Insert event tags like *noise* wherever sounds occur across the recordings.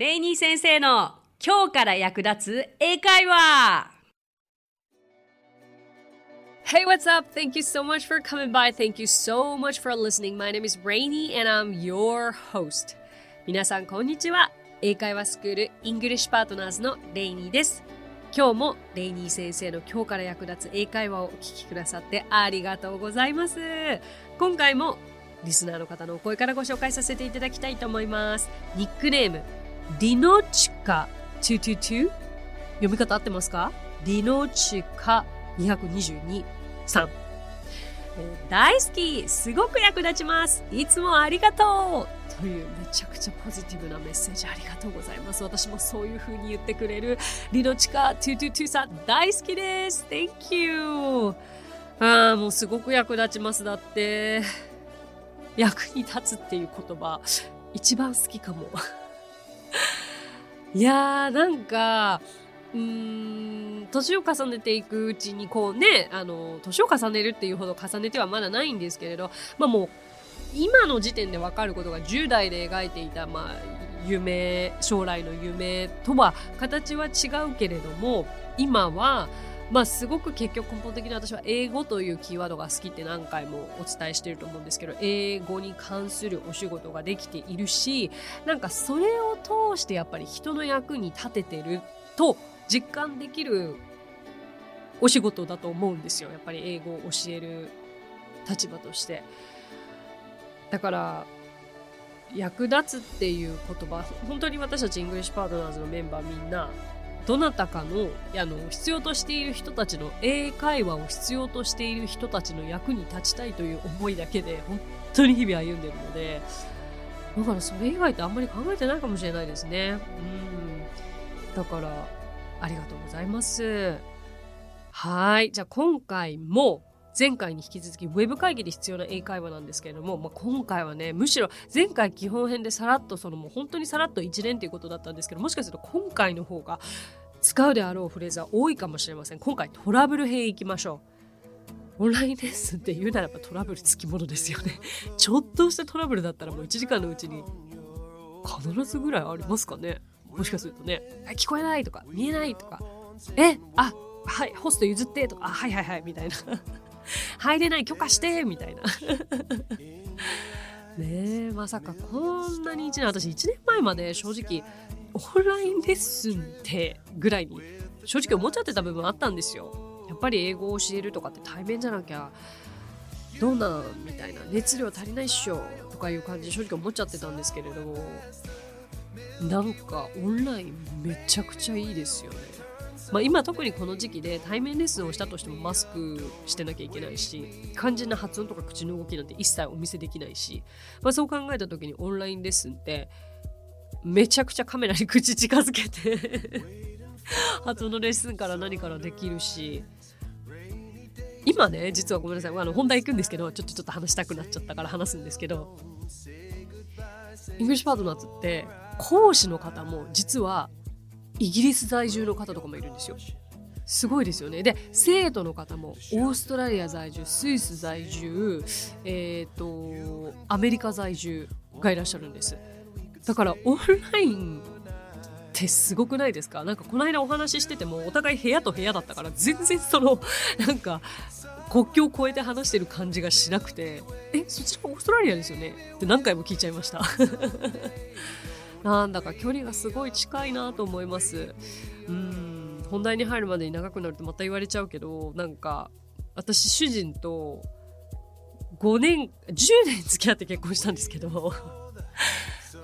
レイニー先生の今日から役立つ英会話 Hey, what's up? Thank you so much for coming by. Thank you so much for listening. My name is Rainy and I'm your host. 皆さん、こんにちは。英会話スクールイングリッシュパートナーズのレイニーです。今日もレイニー先生の今日から役立つ英会話をお聞きくださってありがとうございます。今回もリスナーの方のお声からご紹介させていただきたいと思います。ニックネーム、ディノチカ222読み方合ってますか？ディノチカ222さん。大好きすごく役立ちます。いつもありがとう。というめちゃくちゃポジティブなメッセージありがとうございます。私もそういう風に言ってくれる。リノチカ222さん大好きです。Thank you. ああもうすごく役立ちます。だって役に立つっていう言葉一番好きかも。いやーなんかうーん、年を重ねていくうちにこうね、あの、年を重ねるっていうほど重ねてはまだないんですけれど、まあもう、今の時点でわかることが10代で描いていた、まあ、夢、将来の夢とは形は違うけれども、今は、まあすごく結局根本的に私は英語というキーワードが好きって何回もお伝えしてると思うんですけど英語に関するお仕事ができているしなんかそれを通してやっぱり人の役に立ててると実感できるお仕事だと思うんですよ。やっぱり英語を教える立場として。だから役立つっていう言葉本当に私たちイングリッシュパートナーズのメンバーみんなどなたかのあの必要としている人たちの英会話を必要としている人たちの役に立ちたいという思いだけで本当に日々歩んでるのでだからそれ以外ってあんまり考えてないかもしれないですねうんだからありがとうございます。はい。じゃあ今回も前回に引き続きウェブ会議で必要な英会話なんですけれども、まあ、今回はねむしろ前回基本編でさらっとそのもう本当にさらっと一連ということだったんですけどもしかすると今回の方が使うであろうフレーズは多いかもしれません。今回トラブル編いきましょう。オンラインレッスンって言うならばトラブルつきものですよね。ちょっとしたトラブルだったらもう1時間のうちに必ずぐらいありますかね。もしかするとね、聞こえないとか、見えないとか、え、あ、はい、ホスト譲ってとか、あ、はいはいはい、みたいな。*laughs* 入れない許可してみたいな。*laughs* ねえ、まさかこんなに1年、私1年前まで正直、オンラインレッスンってぐらいに正直思っちゃってた部分あったんですよ。やっぱり英語を教えるとかって対面じゃなきゃどうなんみたいな熱量足りないっしょとかいう感じで正直思っちゃってたんですけれどなんかオンラインめちゃくちゃいいですよね。まあ、今特にこの時期で対面レッスンをしたとしてもマスクしてなきゃいけないし肝心な発音とか口の動きなんて一切お見せできないし、まあ、そう考えた時にオンラインレッスンってめちゃくちゃカメラに口近づけて *laughs* 発音のレッスンから何からできるし今ね実はごめんなさいあの本題行くんですけどちょっとちょっと話したくなっちゃったから話すんですけどイングリッシュパートナーズって講師の方も実はイギリス在住の方とかもいるんですよ。すごいですよね。で、生徒の方もオーストラリア在住、スイス在住、えっ、ー、と、アメリカ在住がいらっしゃるんです。だからオンラインってすごくないですか？なんかこの間お話ししててもお互い部屋と部屋だったから全然その *laughs* なんか国境を越えて話してる感じがしなくてえそちらオーストラリアですよね？って何回も聞いちゃいました。*laughs* なんだか距離がすごい近いなと思います。うん本題に入るまでに長くなるとまた言われちゃうけどなんか私主人と5年10年付き合って結婚したんですけど。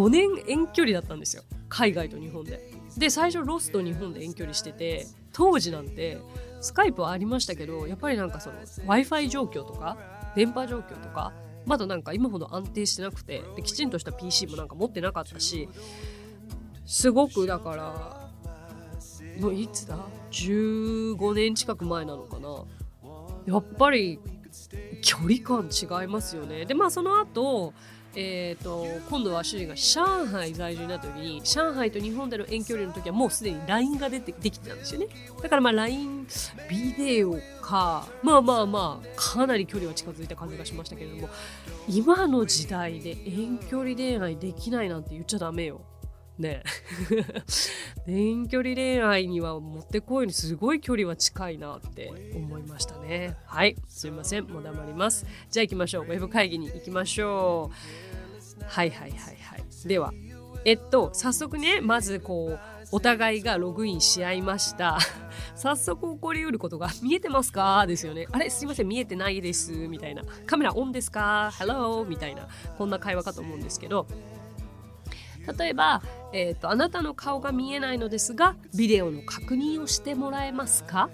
5年遠距離だったんですよ。海外と日本で。で最初ロスと日本で遠距離してて当時なんてスカイプはありましたけどやっぱりなんかその w i f i 状況とか電波状況とかまだなんか今ほど安定してなくてできちんとした PC もなんか持ってなかったしすごくだからもういつだ？15年近く前なのかな。やっぱり距離感違いますよね。でまあその後えーと、今度は主人が上海在住になった時に上海と日本での遠距離の時はもうすでに LINE が出てできてたんですよね。だからまあ LINE ビデオかまあまあまあかなり距離は近づいた感じがしましたけれども今の時代で遠距離恋愛できないなんて言っちゃダメよ。ね。*laughs* 遠距離恋愛にはもってこいにすごい距離は近いなって思いましたね。はい。すいません。もう黙ります。じゃあ行きましょう。ウェブ会議に行きましょう。はいはいはいはい。ではえっと早速ねまずこうお互いがログインし合いました。*laughs* 早速起こりうることが見えてますか？ですよね。あれ？すいません。見えてないです。みたいな。カメラオンですか？Hello みたいな。こんな会話かと思うんですけど。例えば、えーと、あなたの顔が見えないのですがビデオの確認をしてもらえますか？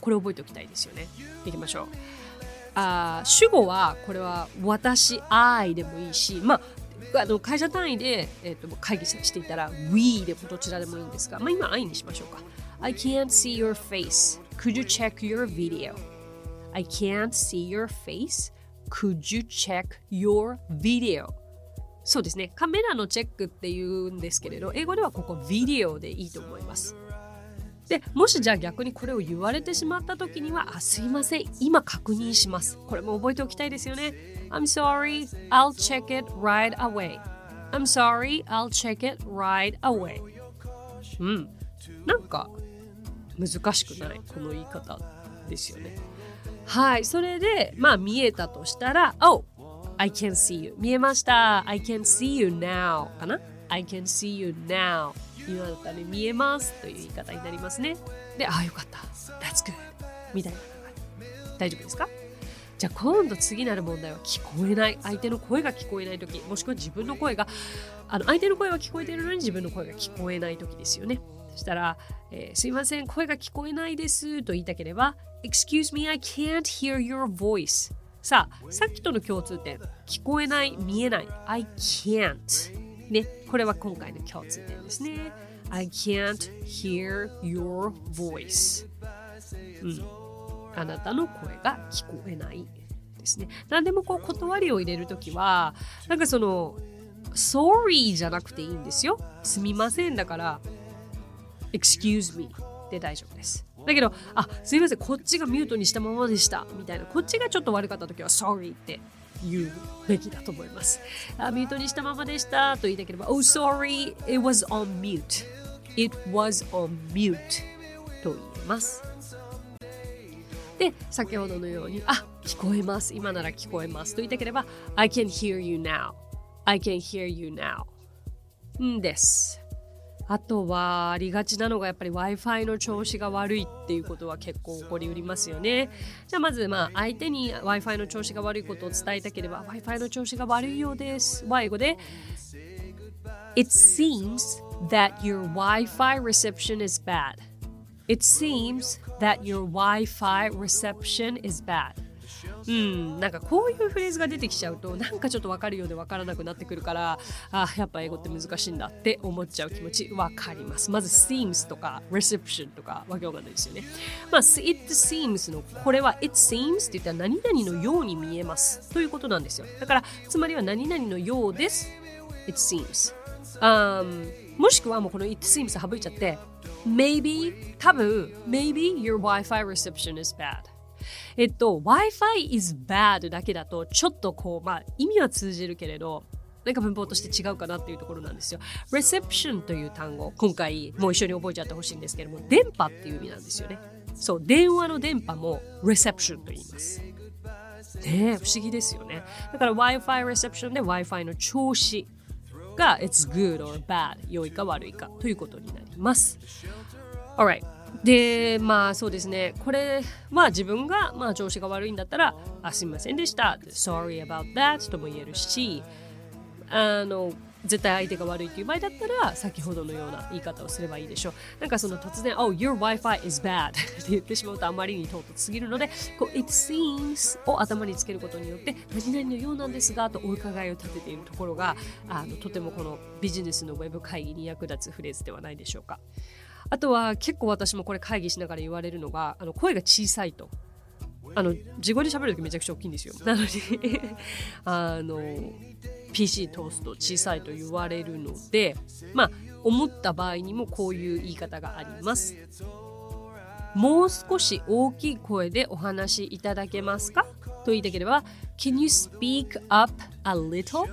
これ覚えておきたいですよね。いきましょう。あ主語はこれは私 I でもいいしまああの会社単位で、えーと、会議していたら We でもどちらでもいいんですが、まあ、今 I にしましょうか。I can't see your face. Could you check your video? I can't see your face. Could you check your video? そうですね。カメラのチェックって言うんですけれど、英語ではここビデオでいいと思います。で、もしじゃあ逆にこれを言われてしまった時には、あ、すいません、今確認します。これも覚えておきたいですよね。I'm sorry, I'll check it right away. I'm sorry, I'll check it right away. うん。なんか難しくない？この言い方ですよね。はい。それで、まあ見えたとしたら、Oh! I can see you. 見えました。I can see you now かな？I can see you now. 今だったら、ね、見えますという言い方になりますね。でああよかった。That's good. みたいな大丈夫ですか？じゃあ今度次なる問題は聞こえない。相手の声が聞こえない時。もしくは自分の声があの相手の声は聞こえてるのに自分の声が聞こえない時ですよね。そしたら、えー、すいません。声が聞こえないです。と言いたければ Excuse me I can't hear your voice. さあ、さっきとの共通点、聞こえない、見えない、I can't。ね、これは今回の共通点ですね。I can't hear your voice。うん。あなたの声が聞こえないですね。何でもこう断りを入れるときは、なんかその、sorry じゃなくていいんですよ。すみませんだから、excuse me で大丈夫です。だけど、あ、すいません、こっちがミュートにしたままでした。みたいな、こっちがちょっと悪かった時は、sorry って言うべきだと思います。あミュートにしたままでしたと言いたければ、oh, sorry, it was on mute. It was on mute と言います。で、先ほどのように、あ、聞こえます。今なら聞こえますと言いたければ、I can hear you now. I can hear you now. んです。あとはありがちなのがやっぱり Wi-Fi の調子が悪いっていうことは結構起こりうりますよね。じゃあまずまあ相手に Wi-Fi の調子が悪いことを伝えたければ Wi-Fi の調子が悪いようです。は英語で It seems that your Wi-Fi reception is bad. It seems that your Wi-Fi reception is bad. うん、なんかこういうフレーズが出てきちゃうとなんかちょっと分かるようで分からなくなってくるからあやっぱ英語って難しいんだって思っちゃう気持ち分かります。まず seems とか reception とかわけわかんないですよね。まあ it seems のこれは it seems って言ったら何々のように見えます。ということなんですよ。だからつまりは何々のようです。it seems、um, もしくはもうこの it seems 省いちゃって maybe 多分 maybe your Wi-Fi reception is bad えっと、Wi-Fi is bad だけだと、ちょっとこう、まあ、意味は通じるけれど、なんか文法として違うかなっていうところなんですよ。reception という単語、今回もう一緒に覚えちゃってほしいんですけども、電波っていう意味なんですよね。そう、電話の電波も reception と言います。ねえ不思議ですよね。だから Wi-Fi reception で Wi-Fi の調子が It's good or bad 良いか悪いかということになります。Alright. でまあそうですね。これは自分がまあ調子が悪いんだったらあすみませんでした sorry about that とも言えるしあの絶対相手が悪いっていう場合だったら先ほどのような言い方をすればいいでしょう。なんかその突然 Oh your Wi-Fi is bad って言ってしまうとあまりに唐突すぎるのでこう It seems を頭につけることによって何々のようなんですがとお伺いを立てているところがあのとてもこのビジネスのウェブ会議に役立つフレーズではないでしょうか。あとは結構私もこれ会議しながら言われるのがあの声が小さいと。あの自語で喋る時めちゃくちゃ大きいんですよ。なのに *laughs* あの PC 通すと小さいと言われるのでまあ思った場合にもこういう言い方があります。もう少し大きい声でお話しいただけますか？と言いたければ Can you speak up a little?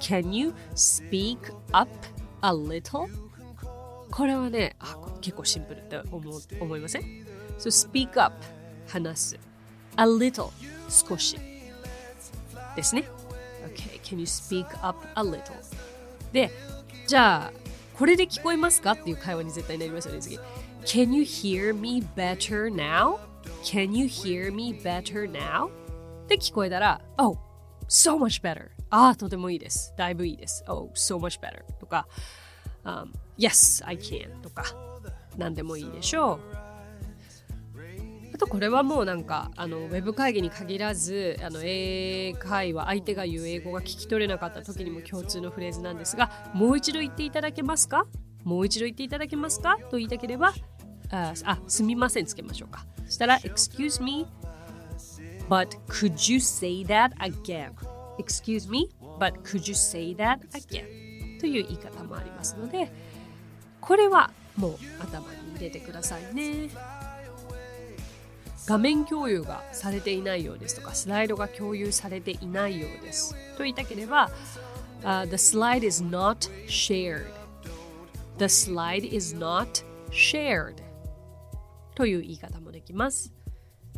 Can you speak up a little? これはねあ結構シンプルって思思いません ?So speak up 話す a little 少しですね Okay, can you speak up a little? で、じゃあ、これで聞こえますかっていう会話に絶対なりますよね、次。Can you hear me better now? Can you hear me better now? で聞こえたら、Oh, so much better. ああ、とてもいいです。だいぶいいです。Oh, so much better. とか、um, Yes, I can. とか、何でもいいでしょう。あとこれはもうなんかあのウェブ会議に限らずあの英会話相手が言う英語が聞き取れなかった時にも共通のフレーズなんですがもう一度言っていただけますか？もう一度言っていただけますか？と言いたければああすみませんつけましょうかそしたら excuse me but could you say that again? Excuse me but could you say that again? という言い方もありますのでこれはもう頭に入れてくださいね。画面共有がされていないようですとか、スライドが共有されていないようです。と言いたければ、uh, The slide is not shared. The slide is not shared. という言い方もできます。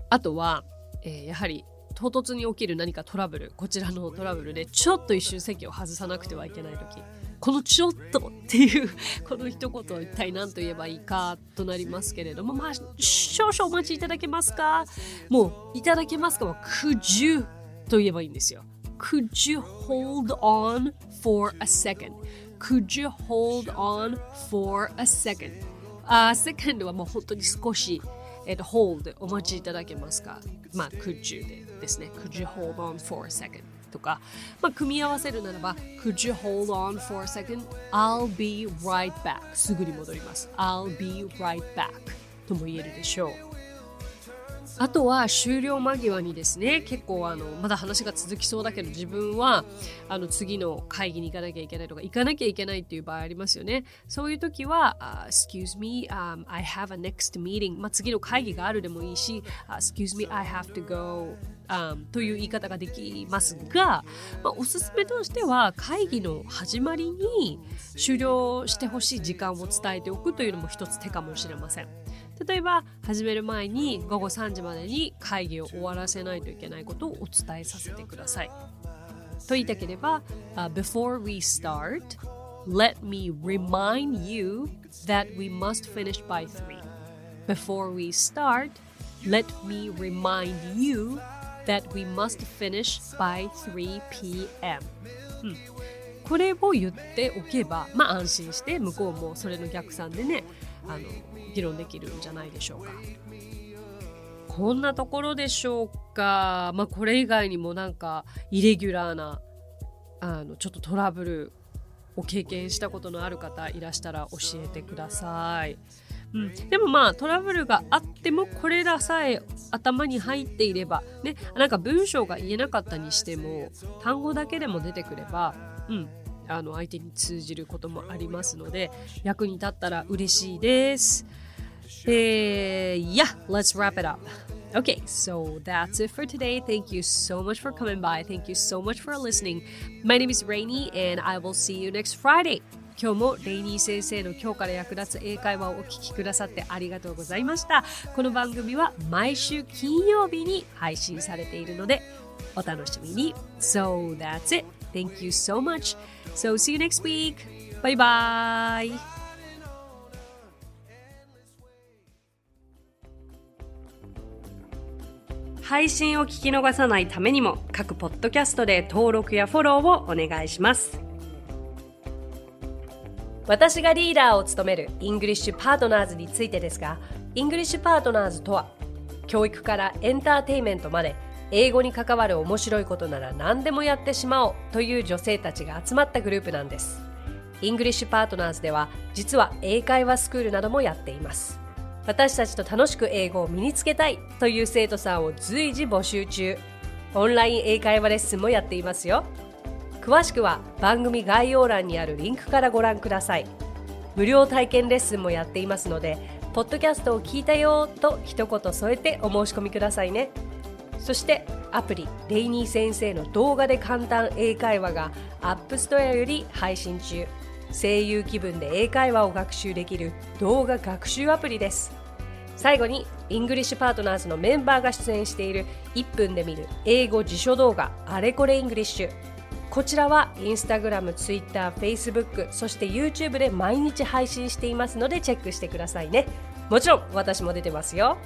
あとは、えー、やはり唐突に起きる何かトラブル、こちらのトラブルでちょっと一瞬席を外さなくてはいけないとき、このちょっとっていう *laughs* この一言を一体何と言えばいいかとなりますけれどもまあ少々お待ちいただけますか？もういただけますか？は Could と言えばいいんですよ。Could you hold on for a second? Could you hold on for a second? ああ、second はもう本当に少し、えー、と hold お待ちいただけますか？まあくじゅで,ですね。Could you hold on for a second? とか、まあ、組み合わせるならば Could you hold on for a second? I'll be right back すぐに戻ります I'll be right back とも言えるでしょうあとは終了間際にですね結構あのまだ話が続きそうだけど自分はあの次の会議に行かなきゃいけないとか行かなきゃいけないっていう場合ありますよねそういう時は、uh, Excuse me、um, I have a next meeting、まあ、次の会議があるでもいいし、uh, Excuse me I have to go Um, という言い方ができますが、まあ、おすすめとしては会議の始まりに終了してほしい時間を伝えておくというのも一つ手かもしれません。例えば始める前に午後3時までに会議を終わらせないといけないことをお伝えさせてください。と言いたければ、uh, Before we start, let me remind you that we must finish by 3. Before we start, let me remind you that we must finish by 3 p.m. うん、これを言っておけば、まあ安心して向こうもそれの逆算でね、あの議論できるんじゃないでしょうか。こんなところでしょうか。まあこれ以外にもなんかイレギュラーなあのちょっとトラブルを経験したことのある方いらしたら教えてください。うん、でもまあトラブルがあってもこれらさえ頭に入っていればねなんか文章が言えなかったにしても単語だけでも出てくれば、うん、あの相手に通じることもありますので役に立ったら嬉しいです。えー、yeah, let's wrap it up. Okay, so that's it for today. Thank you so much for coming by. Thank you so much for listening. My name is Rainy, and I will see you next Friday. 今日もレイニー先生の今日から役立つ英会話をお聞きくださってありがとうございました。この番組は毎週金曜日に配信されているのでお楽しみに。So that's it. Thank you so much. So see you next week. Bye bye. 配信を聞き逃さないためにも各ポッドキャストで登録やフォローをお願いします私がリーダーを務めるイングリッシュパートナーズについてですがイングリッシュパートナーズとは教育からエンターテイメントまで英語に関わる面白いことなら何でもやってしまおうという女性たちが集まったグループなんです。イングリッシュパートナーズでは実は英会話スクールなどもやっています。私たちと楽しく英語を身につけたいという生徒さんを随時募集中。オンライン英会話レッスンもやっていますよ。詳しくは番組概要欄にあるリンクからご覧ください。無料体験レッスンもやっていますので、ポッドキャストを聞いたよと一言添えてお申し込みくださいね。そしてアプリレイニー先生の動画で簡単英会話が App Store より配信中声優気分で英会話を学習できる動画学習アプリです最後にイングリッシュパートナーズのメンバーが出演している1分で見る英語辞書動画あれこれイングリッシュこちらはインスタグラム、ツイッター、フェイスブック、そして YouTube で毎日配信していますのでチェックしてくださいね。もちろん私も出てますよ。